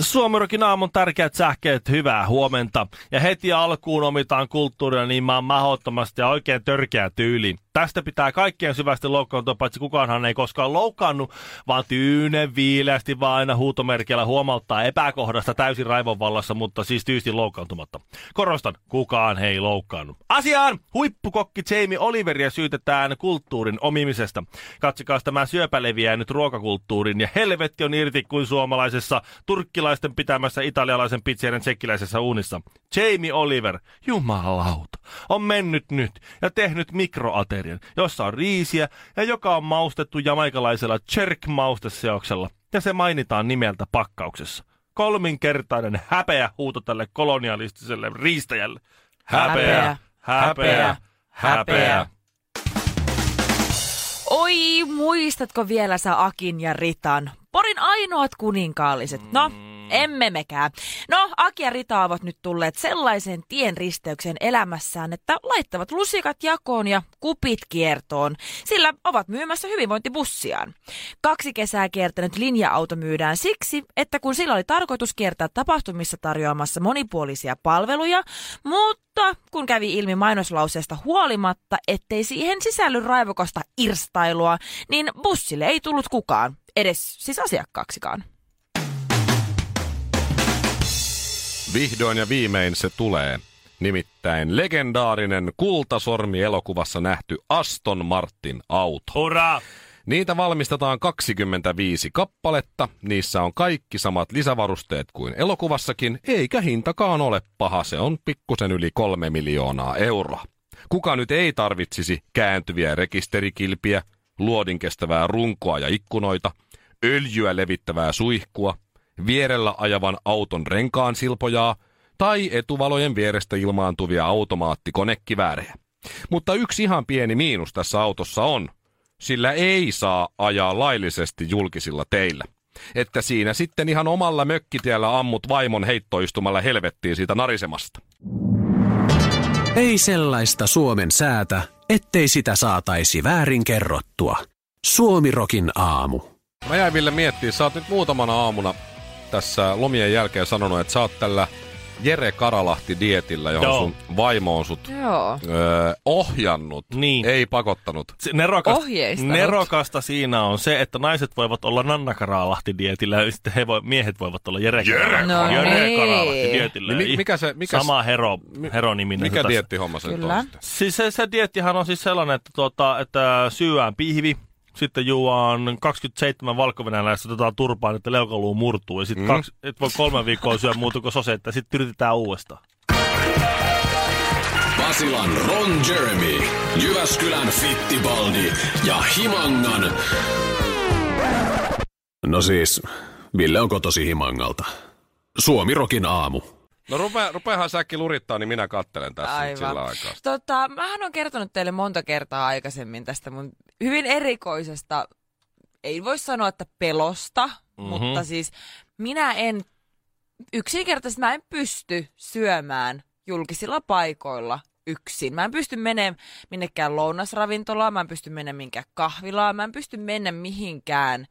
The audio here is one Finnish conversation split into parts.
Suomirokin aamun tärkeät sähkeet, hyvää huomenta. Ja heti alkuun omitaan kulttuuria niin maan mahdottomasti ja oikein törkeä tyyli. Tästä pitää kaikkien syvästi loukkaantua, paitsi kukaanhan ei koskaan loukkaannut, vaan tyynen viileästi vaan aina huutomerkillä huomauttaa epäkohdasta täysin raivon vallassa, mutta siis tyysti loukkaantumatta. Korostan, kukaan ei loukkaannut. Asiaan! Huippukokki Jamie Oliveria syytetään kulttuurin omimisesta. Katsokaa tämä syöpäleviää nyt ruokakulttuurin ja helvetti on irti kuin suomalaisessa turkkilaisten pitämässä italialaisen pizzerin tsekkiläisessä uunissa. Jamie Oliver, jumalauta, on mennyt nyt ja tehnyt mikroaterian aterian, jossa on riisiä ja joka on maustettu jamaikalaisella cherk-mausteseoksella, ja se mainitaan nimeltä pakkauksessa. Kolminkertainen häpeä huuto tälle kolonialistiselle riistäjälle. Häpeä, häpeä, häpeä. häpeä. Oi, muistatko vielä sä Akin ja Ritan? Porin ainoat kuninkaalliset. No, mm emme mekään. No, Aki ja Rita ovat nyt tulleet sellaisen tien risteykseen elämässään, että laittavat lusikat jakoon ja kupit kiertoon, sillä ovat myymässä hyvinvointibussiaan. Kaksi kesää kiertänyt linja-auto myydään siksi, että kun sillä oli tarkoitus kiertää tapahtumissa tarjoamassa monipuolisia palveluja, mutta kun kävi ilmi mainoslauseesta huolimatta, ettei siihen sisälly raivokasta irstailua, niin bussille ei tullut kukaan, edes siis asiakkaaksikaan. Vihdoin ja viimein se tulee. Nimittäin legendaarinen kultasormi-elokuvassa nähty Aston Martin auto. Hurraa! Niitä valmistetaan 25 kappaletta, niissä on kaikki samat lisävarusteet kuin elokuvassakin, eikä hintakaan ole paha, se on pikkusen yli kolme miljoonaa euroa. Kuka nyt ei tarvitsisi kääntyviä rekisterikilpiä, luodinkestävää runkoa ja ikkunoita, öljyä levittävää suihkua, vierellä ajavan auton renkaan silpojaa tai etuvalojen vierestä ilmaantuvia automaattikonekkiväärejä. Mutta yksi ihan pieni miinus tässä autossa on, sillä ei saa ajaa laillisesti julkisilla teillä. Että siinä sitten ihan omalla mökkitiellä ammut vaimon heittoistumalla helvettiin siitä narisemasta. Ei sellaista Suomen säätä, ettei sitä saataisi väärin kerrottua. Suomirokin aamu. Mä jäin Ville miettiä, sä oot nyt muutamana aamuna tässä lomien jälkeen sanonut, että sä oot tällä Jere Karalahti-dietillä, johon Joo. sun vaimo on sut Joo. Öö, ohjannut, niin. ei pakottanut. Se nerokasta, nerokasta siinä on se, että naiset voivat olla Nanna Karalahti-dietillä ja sitten he voi, miehet voivat olla Jere, Jere, no, Jere niin. Karalahti-dietillä. Niin, mikä se, mikä Sama hero, heroniminen. Mikä diettihomma se on Siis se, se diettihan on siis sellainen, että, tuota, että syyään pihvi, sitten juon 27 valkovenäläistä otetaan turpaan, että leukaluu murtuu. Ja sitten mm. kaksi, et voi kolme viikkoa syödä muuta kuin sosetta. Sitten yritetään uudestaan. Basilan Ron Jeremy, Jyväskylän Fittibaldi ja Himangan... No siis, Ville on kotosi Himangalta. Suomi Rokin aamu. No rupea, rupeahan säkki lurittaa, niin minä kattelen tässä Aivan. sillä aikaa. Tota, mähän on kertonut teille monta kertaa aikaisemmin tästä mun hyvin erikoisesta, ei voi sanoa, että pelosta, mm-hmm. mutta siis minä en, yksinkertaisesti mä en pysty syömään julkisilla paikoilla yksin. Mä en pysty menemään minnekään lounasravintolaan, mä en pysty menemään minkään kahvilaan, mä en pysty mennä mihinkään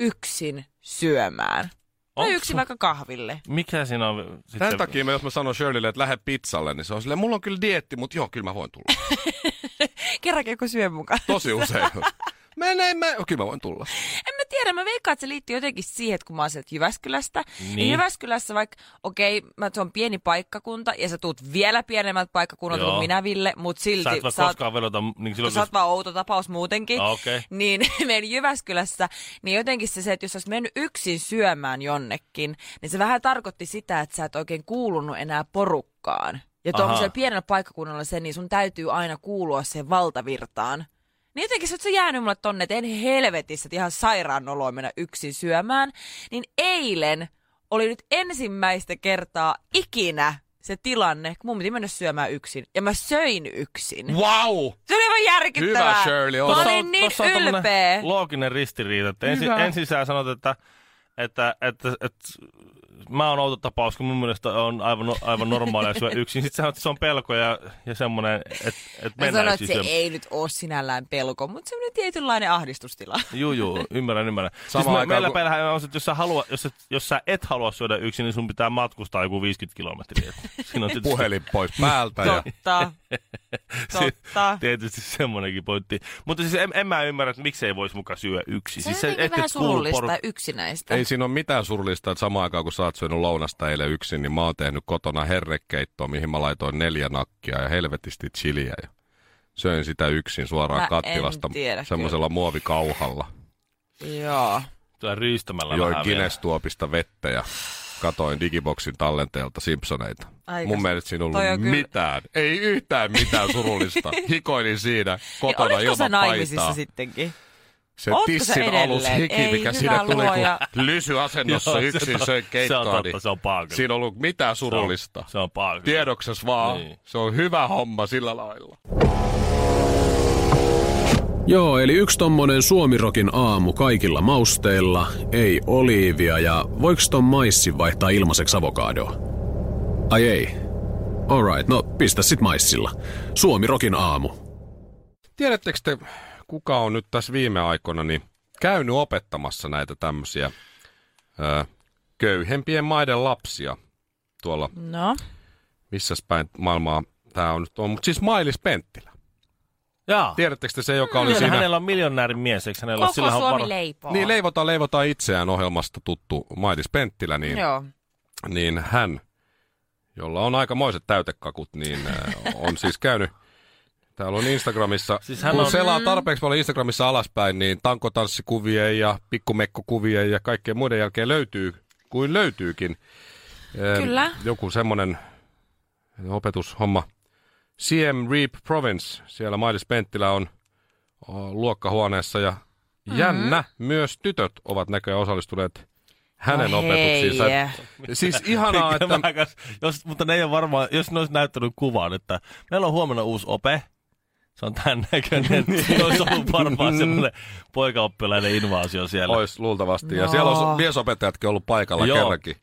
yksin syömään. Tai yksin vaikka kahville. Mikä siinä on? Sitten... Tämän takia me, jos mä sanon Shirleylle, että lähde pizzalle, niin se on silleen, mulla on kyllä dietti, mutta joo, kyllä mä voin tulla. Kerrankin kun syö mukaan. Tosi usein. Mene, mä, kyllä mä voin tulla. En mä tiedä, mä veikkaan, että se liittyy jotenkin siihen, että kun mä oon sieltä Jyväskylästä. Niin. Jyväskylässä vaikka, okei, okay, se on pieni paikkakunta ja sä tuut vielä pienemmältä paikkakunnalta kuin minä, Ville, mutta silti... Sä et voi koskaan velota, niin silloin... Sä oot vaan outo tapaus muutenkin. Ah, okay. Niin meidän Jyväskylässä, niin jotenkin se, se, että jos olisit mennyt yksin syömään jonnekin, niin se vähän tarkoitti sitä, että sä et oikein kuulunut enää porukkaan. Ja tuollaisella pienellä paikkakunnalla se, niin sun täytyy aina kuulua siihen valtavirtaan. Niin jotenkin se, että se jäänyt mulle tonne, että en helvetissä, että ihan sairaan oloa mennä yksin syömään. Niin eilen oli nyt ensimmäistä kertaa ikinä se tilanne, kun mun piti mennä syömään yksin. Ja mä söin yksin. Wow! Se oli aivan järkyttävää. Hyvä, Shirley, Mä on- olin niin tossa on ylpeä. looginen ristiriita. Että ensin, ensin sä sanot, että, että, että, että, mä oon outo tapaus, kun mun mielestä on aivan, no- aivan normaalia syödä yksin. Sitten sä sanot, että se on pelko ja, ja semmoinen, että, että Mä mennään sanoin, että se syömään. ei nyt ole sinällään pelko, mutta semmoinen tietynlainen ahdistustila. Juu, juu, ymmärrän, ymmärrän. Samaan siis aikaan, meillä kun- päällähän on se, että jos sä, halua, jos, et, jos sä et halua syödä yksin, niin sun pitää matkustaa joku 50 kilometriä. Et Siinä on tietysti, Puhelin pois päältä ja Totta. Totta. tietysti semmoinenkin pointti. Mutta siis en, en mä ymmärrä, että miksei voisi mukaan syödä yksin. Se siis on jotenkin vähän et kuulu surullista poru- yksinäistä. ei siinä ole mitään surullista, että samaan aikaan kun sä oot syönyt lounasta eilen yksin, niin mä oon tehnyt kotona herrekeittoa, mihin mä laitoin neljä nakkia ja helvetisti chiliä ja söin sitä yksin suoraan Mä kattilasta semmoisella muovikauhalla. Joo. Tulee ryystämällä Join. Guinness-tuopista vettä ja katoin Digiboxin tallenteelta Simpsoneita. Aikas. Mun mielestä siinä ollut kyllä- mitään, ei yhtään mitään surullista. Hikoilin siinä Niin kotona sä ilman naimisissa paitaa. sittenkin? Se Ootko tissin edelleen? alus hiki, Ei, mikä siinä tuli, luoja. kun lysyasennossa Joo, se yksin on- söin Se on keittoa, totta, niin se on siinä ei ollut mitään surullista. Se on paha kyllä. Tiedokses vaan, Niin. se on hyvä homma sillä lailla. Joo, eli yksi tommonen suomirokin aamu kaikilla mausteilla, ei oliivia ja voiko ton maissi vaihtaa ilmaiseksi avokadoa? Ai ei. Alright, no pistä sit maissilla. Suomirokin aamu. Tiedättekö te, kuka on nyt tässä viime aikoina niin käynyt opettamassa näitä tämmöisiä ö, köyhempien maiden lapsia tuolla, No. missä päin maailmaa tämä on nyt on, mutta siis Mailis Penttilä. Jaa. Tiedättekö te se, joka oli Kyllä, siinä? hänellä on miljonäärin mies, eikö hänellä? Koko Sillähän on Suomi varo- leipoo. Niin, leivotaan, leivotaan itseään ohjelmasta tuttu Mailis Penttilä, niin, Joo. niin hän, jolla on aikamoiset täytekakut, niin on siis käynyt Täällä on Instagramissa, Siis hän kun on- selaa tarpeeksi paljon Instagramissa alaspäin, niin tankotanssikuvien ja pikkumekkokuvien ja kaikkien muiden jälkeen löytyy, kuin löytyykin. eh, Kyllä. Joku semmoinen opetushomma. CM Reap Province, siellä Mailis Penttilä on luokkahuoneessa ja Mm-hmm. jännä, myös tytöt ovat näköjään osallistuneet hänen No opetuksiinsa. hei. Siis ihanaa, että... Jos, mutta ne ei ole varmaan, jos ne olisi näyttänyt kuvan, että meillä on huomenna uusi ope, se on tämän näköinen, se olisi ollut varmaan semmoinen poikaoppilaiden invaasio siellä. Ois luultavasti. Ja No. siellä on miesopettajatkin ollut paikalla Joo. kerrankin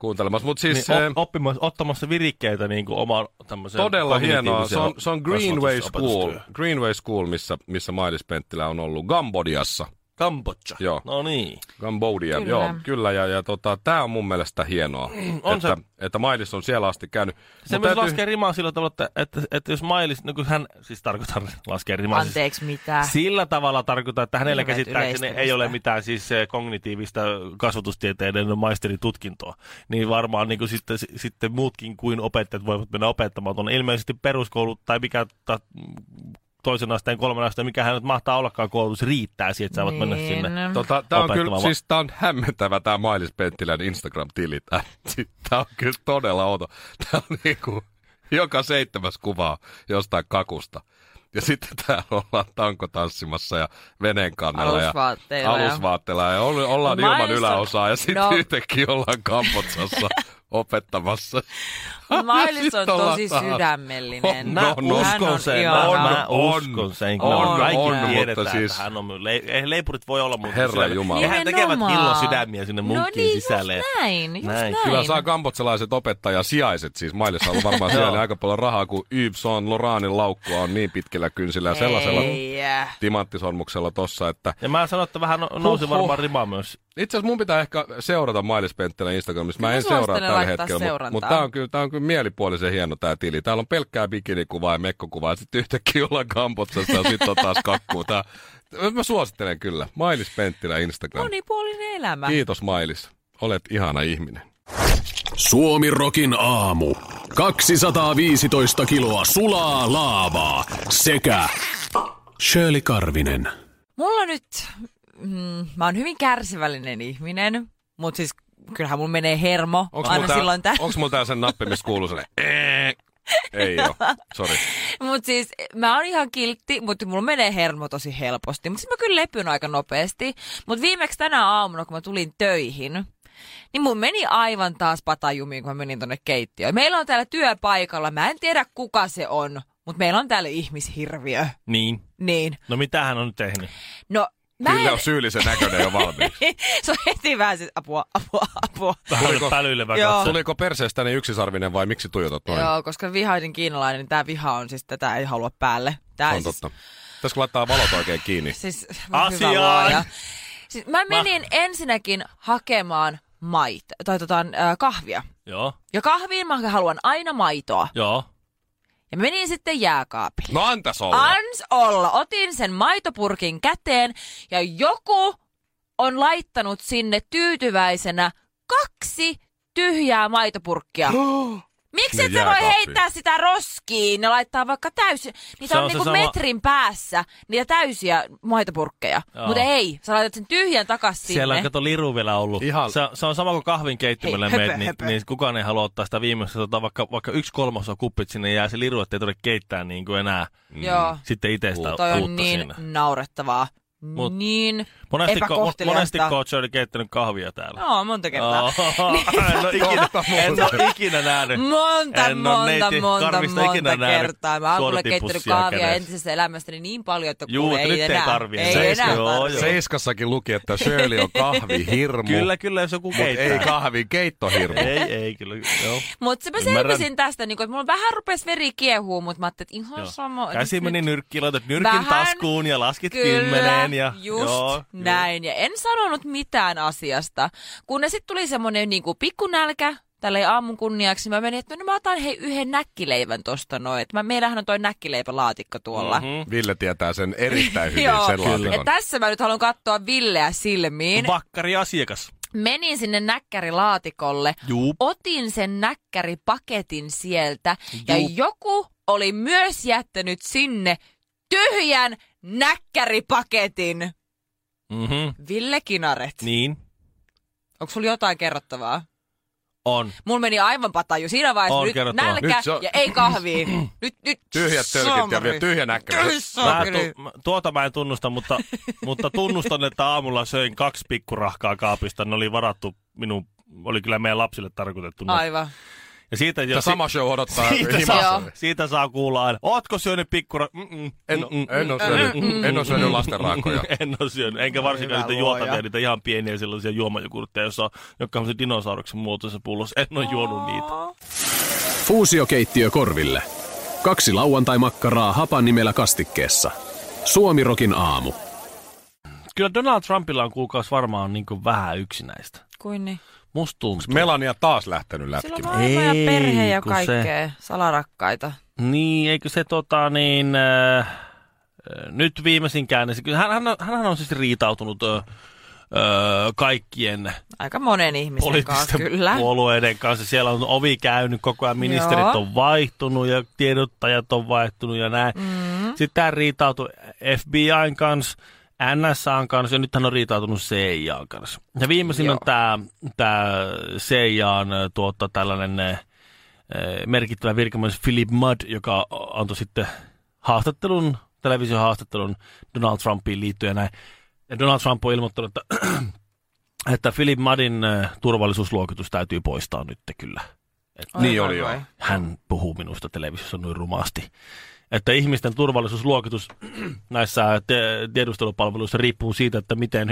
kuuntelemassa. Mutta siis Niin, op, oppimassa, ottamassa virikkeitä niin kuin omaan tämmöiseen todella hienoa. Se on, se on Greenway School. Greenway School missä, missä Mailis Penttilä on ollut. Gambodiassa. Kambodža. Joo. No niin. Cambodia, Kyllä. joo, kyllä. Ja, ja tota, tämä on mun mielestä hienoa, On että, se. että Mailis on siellä asti käynyt. Se Mut myös täytyy- laskee rimaa sillä tavalla, että, että, että jos Mailis, no kun hän, siis tarkoitan laskee rimaa, siis Anteeksi, mitä? Sillä tavalla tarkoittaa, että hänellä Hirveet käsittääkseni ei ole mitään siis eh, kognitiivista kasvatustieteiden maisteritutkintoa. Niin varmaan niin kuin sitten, si- sitten muutkin kuin opettajat voivat mennä opettamaan tuonne. Ilmeisesti peruskoulu tai mikä ta, toisen asteen, kolmen asteen, mikä hän nyt mahtaa ollakaan koulutus, riittää siihen, että saavat mennä Niin. sinne. Tota, tää on kyllä, siis tää on hämmentävä tää Mailis Penttilän Instagram-tili. Tää, tää on kyllä todella outo. Tää on niinku joka seitsemäs kuva jostain kakusta. Ja sitten täällä ollaan tankotanssimassa ja veneen kannella Alusvaatteilla ja ja- alusvaatteilla ja olla- ollaan ilman Mailis on- yläosaa ja sitten No. no. yhtäkkiä ollaan Kambotsassa opettamassa. Mailis Sitten on ollaan tosi sydämellinen. Mä No, no. Hän uskon on sen, mä On, uskon sen. on, On, Kaikki on, tiedetään, mutta siis- että hän on, le, ei leipurit voi olla, mutta Herra Jumala. Ja hän tekevät Nimenomaan. hillo sydämiä sinne No munkkiin niin, sisälle. just näin, just Näin. näin. Kyllä saa kambotsalaiset opettaja sijaiset, siis Mailissa on varmaan siellä Joo. aika paljon rahaa, kun Yves Saint Laurent'in laukkua on niin pitkillä kynsillä ja sellaisella timanttisormuksella tossa, että Ja mä sanon, että vähän no- nousi varmaan rima myös. itse asiassa mun pitää ehkä seurata Mailis Penttilän Instagramissa. Mä en seuraa tällä hetkellä, mutta mut tää on kyllä, tää on kyllä mielipuolisen hieno tää tili. Täällä on pelkkää bikinikuvaa ja mekkokuvaa ja sitten yhtäkkiä ollaan Kambotsassa ja sitten on taas kakkuu. Tää, mä suosittelen kyllä. Mailis Penttilä Instagram. Monipuolinen elämä. Kiitos Mailis. Olet ihana ihminen. Suomi Rokin aamu. 215 kiloa sulaa laavaa sekä Shirley Karvinen. Mulla nyt, mm, mä oon hyvin kärsivällinen ihminen, mutta siis kyllähän mulla menee hermo Onks aina tää, silloin tähän. onks mulla tää sen nappi, missä kuuluu "Ee"? Ei oo, sori. Mutta siis mä oon ihan kiltti, mutta mulla menee hermo tosi helposti. Mutta siis mä kyllä lepyn aika nopeasti. Mutta viimeksi tänä aamuna, kun mä tulin töihin, Niin mun meni aivan taas patajumiin, kun mä menin tonne keittiöön. Meillä on täällä työpaikalla, mä en tiedä kuka se on, mutta meillä on täällä ihmishirviö. Niin. Niin. No mitä hän on nyt tehnyt? No, mä en... on syyllisen näköinen jo valmiiksi. se on heti vähän siis apua, apua, apua. Vähän Tuliko- pälyilevä Joo. katse. Tuliko perseestäni yksisarvinen vai miksi tuijotat noin? Joo, koska vihainen kiinalainen, niin tää viha on siis, tätä ei halua päälle. Tää on siis, totta. Pitäisikö laittaa valot oikein kiinni? Siis, Asiaan. Siis mä menin ensinnäkin hakemaan maita, tai tota, äh, kahvia. Joo, Ja kahviin mä haluan aina maitoa. joo. Ja menin sitten jääkaapille. No antas olla. Ans olla. Otin sen maitopurkin käteen ja joku on laittanut sinne tyytyväisenä kaksi tyhjää maitopurkkia. Miksi Ne et sä voi heittää sitä roskiin ja laittaa vaikka täysin? Niitä Se on, on se niinku sama- metrin päässä niitä täysiä maitopurkkeja. Mutta ei, sä laitat sen tyhjän takas sinne. Siellä on kato liru vielä ollut. Ihan- Se, se on sama kuin kahvin keittimelle höpö, meet, niin, höpö. niin, kukaan ei halua ottaa sitä viimeistä, tota, vaikka, vaikka yksi kolmasosa kuppit sinne jää se liru, ettei tarvitse keittää niin kuin enää Joo. sitten itse sitä Toi uutta on niin siinä. naurettavaa. Mut niin Monesti, monesti coach oli keittänyt kahvia täällä. Joo, monta kertaa. Oh, en ole ikinä, en ole ikinä nähnyt. Monta, En monta, neiti monta, monta kertaa. Mä oon keittänyt kahvia kädessä. entisessä elämästäni niin paljon, että Juu, kuule, että ei nyt ei enää. tarvii Ei enää. enää Joo, tarvii. joo. Seiskassakin luki, että Shirley on kahvihirmu, Kyllä, kyllä, jos joku mutta keittää. ei kahvin keittohirmu. Ei, ei, kyllä. Mutta mä Ymmärrän. selvisin tästä, niin kun, että mulla vähän rupesi veri kiehuu, mutta mä ajattelin, että ihan sama. Käsi meni nyrkkiin, laitat nyrkin taskuun ja laskit kymmeneen. Ja, just joo, näin. Ja en sanonut mitään asiasta. Kun ne sitten tuli semmonen niinku pikkunälkä, tälle aamun kunniaksi, mä menin, että no mä otan hei yhden näkkileivän tosta noin. Että mä, meillähän on toi näkkileipälaatikko tuolla. Mhm. Ville tietää sen erittäin hyvin, Joo, sen ja laatikon. tässä mä nyt haluan katsoa Villeä silmiin. Vakkari asiakas. Menin sinne näkkärilaatikolle, Juu. otin sen näkkäripaketin sieltä ja Juu. joku oli myös jättänyt sinne tyhjän näkkäripaketin. Mm-hmm. Ville Kinaret, Niin, onko sulla jotain kerrottavaa? on. Mulla meni aivan pataju siinä vaiheessa. On nyt nälkä Nyt se on- ja ei kahvia. nyt, nyt. Tyhjät tölkit ja vielä tyhjä saakeli. tu, tuota mä en tunnusta, mutta, mutta tunnustan, että aamulla söin kaksi pikkurahkaa kaapista. Ne oli varattu minun, oli kyllä meidän lapsille tarkoitettu. ne. Ja siitä, jo, Tämä sama show odottaa siitä, himassa. saa, siitä saa kuulla aina, ootko syönyt pikkura... Mm-mm, En, mm-mm, en, ole syönyt, en ole syönyt lastenraakoja. en ole syönyt, enkä varsinkaan niitä juotavia, niitä ihan pieniä sellaisia jossa on, jotka on se dinosauruksen muotoisessa pullossa. En ole juonut niitä. Fuusiokeittiö korville. Kaksi lauantai-makkaraa hapan nimellä kastikkeessa. Suomirokin aamu. Kyllä Donald Trumpilla on kuukausi varmaan niin kuin vähän yksinäistä. Kuin niin. Musta tuntuu. Melania taas lähtenyt Sillä on lätkimään. ja Ei, perhe ja kun se- kaikkea salarakkaita. Niin, eikö se tota niin... Äh, äh, nyt viimeisin kyllä hän, hän, hän on siis riitautunut äh, kaikkien Aika monen ihmisen kanssa poliittisten kyllä. puolueiden kanssa. Siellä on ovi käynyt, koko ajan ministerit Joo. on vaihtunut ja tiedottajat on vaihtunut ja näin. Mm. Sitten hän riitautui FBIn kanssa, NSAn kanssa ja nyt hän on riitautunut CIAn kanssa. Ja viimeisin Joo. on tämä, tämä CIAn tuota, tällainen eh, merkittävä virkamies Philip Mudd, joka antoi sitten haastattelun, televisiohaastattelun Donald Trumpiin liittyen ja näin. Ja Donald Trump on ilmoittanut, että että Philip Muddin turvallisuusluokitus täytyy poistaa nyt kyllä. Oi, Niin oli joo. Hän puhuu minusta televisiossa noin rumasti. Että ihmisten turvallisuusluokitus näissä te- tiedustelupalveluissa riippuu siitä, että miten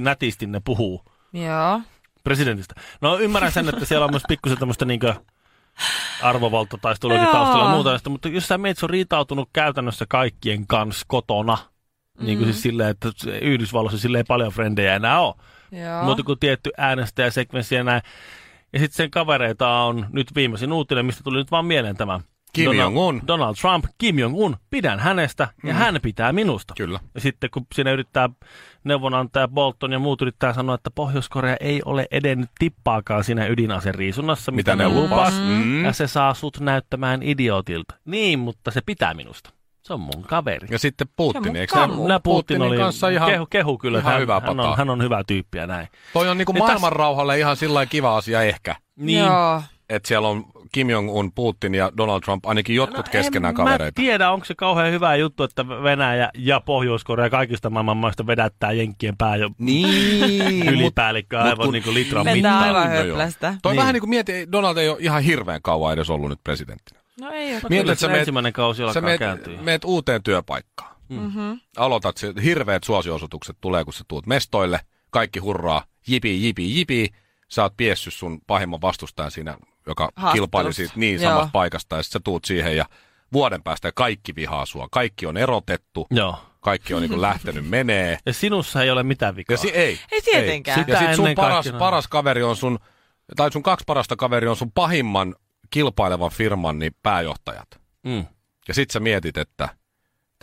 nätisti ne puhuu Joo. presidentistä. No ymmärrän sen, että siellä on myös pikkusen tämmöistä niinkö arvovaltataisteluakin Joo. taustalla ja muuta, mutta jos sä meitä on riitautunut käytännössä kaikkien kanssa kotona, niin kuin siis silleen, että Yhdysvalloissa sille ei paljon frendejä enää ole. Joo. Muuta kuin tietty äänestäjäsekvenssi ja näin. Ja sitten sen kavereita on nyt viimeisin uutinen, mistä tuli nyt vaan mieleen tämä. Kim Donald, Jong-un. Donald Trump, Kim Jong-un, pidän hänestä ja Mm. hän pitää minusta. Kyllä. Ja sitten kun siinä yrittää neuvonantaja Bolton ja muut yrittää sanoa, että Pohjois-Korea ei ole edennyt tippaakaan siinä ydinaseriisunnassa, mitä, Mitä ne lupas. Mm. Ja se saa sut näyttämään idiotilta. Niin, mutta se pitää minusta. Se on mun kaveri. Ja sitten Putin, eikö se? Putin Putinin oli, kanssa ihan, kehu, kehu kyllä, ihan että hyvä hän, hän, on, hän on hyvä tyyppi ja näin. Toi on niinku Niin maailmanrauhalle ihan sillä kiva asia ehkä. Niin. Että siellä on Kim Jong-un, Putin ja Donald Trump ainakin jotkut keskenään No en kavereita. Mä tiedä, onko se kauhean hyvä juttu, että Venäjä ja Pohjois-Korea kaikista maailman maista vedättää jenkkien pää jo Niin, mut- ylipäällikkö mut aivan kun- niin kuin litran mittaan. aivan No höplästä. Toi Niin. vähän niin kuin mieti, Donald ei ole ihan hirveän kauan edes ollut nyt presidenttinä. No ei ole. Mietit, että se ensimmäinen kausi sä alkaa meet, kääntyä. meet uuteen työpaikkaan. Mm-hmm. Aloitat, se, hirveät suosiosoitukset tulee, kun sä tuut mestoille, kaikki hurraa, jipi, jipi, jipi. Sä oot piessyt sun pahimman vastustajan siinä, joka kilpaili siitä niin Joo. samasta paikasta, ja sit sä tuut siihen ja vuoden päästä ja kaikki vihaa sua. Kaikki on erotettu, Joo. kaikki on niin lähtenyt menee. Ja sinussa ei ole mitään vikaa. Ja si- ei. Ei tietenkään. Sitä Ja sit sun paras, paras kaveri on sun, tai sun kaksi parasta kaveri on sun pahimman kilpailevan firman niin pääjohtajat. Mm. Ja sit sä mietit, että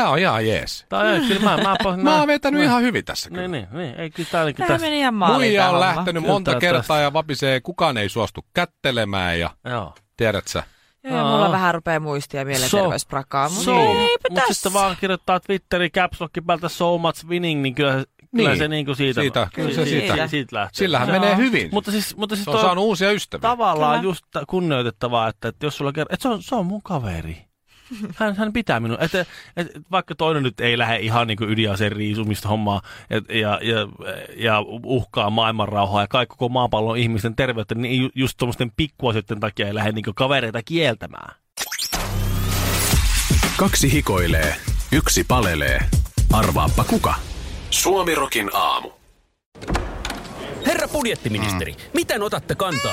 tää on ihan jees. Tai ei, kyllä mä, mä, mä, Mä oon vetänyt mä- ihan hyvin tässä kyllä. Niin, niin, niin. Ei, kyllä tää Tämä tässä. meni ihan maaliin Muija tää on lähtenyt Kyllä monta tää kertaa tästä. ja vapisee, kukaan ei suostu kättelemään ja Joo. tiedät sä. Joo, ja mulla vähän rupeaa muistia mielenterveysprakaa. Mutta So, eipä mutta tässä. sitten vaan kirjoittaa Twitterin caps lockin päältä so much winning, niin kyllä, kyllä Niin. se niinku siitä, Siitä, kyllä se siitä. siitä, siitä lähtee. Sillähän Joo. menee hyvin. Mutta siis, mutta siis Se on saanut uusia ystäviä. tavallaan Kyllä. just ta- kunnioitettavaa, että, että jos sulla kerran, että se on, se on mun kaveri. Hän, hän pitää minua. Että, että vaikka toinen nyt ei lähde ihan niin ydinaseen riisumista hommaa et, ja, ja, ja uhkaa maailmanrauhaa ja kaikki koko maapallon ihmisten terveyttä, niin ju- just tuommoisten pikkuasioiden takia ei lähde niin kavereita kieltämään. Kaksi hikoilee, yksi palelee. Arvaappa kuka? Suomirokin aamu. Herra budjettiministeri, mm. miten otatte kantaa?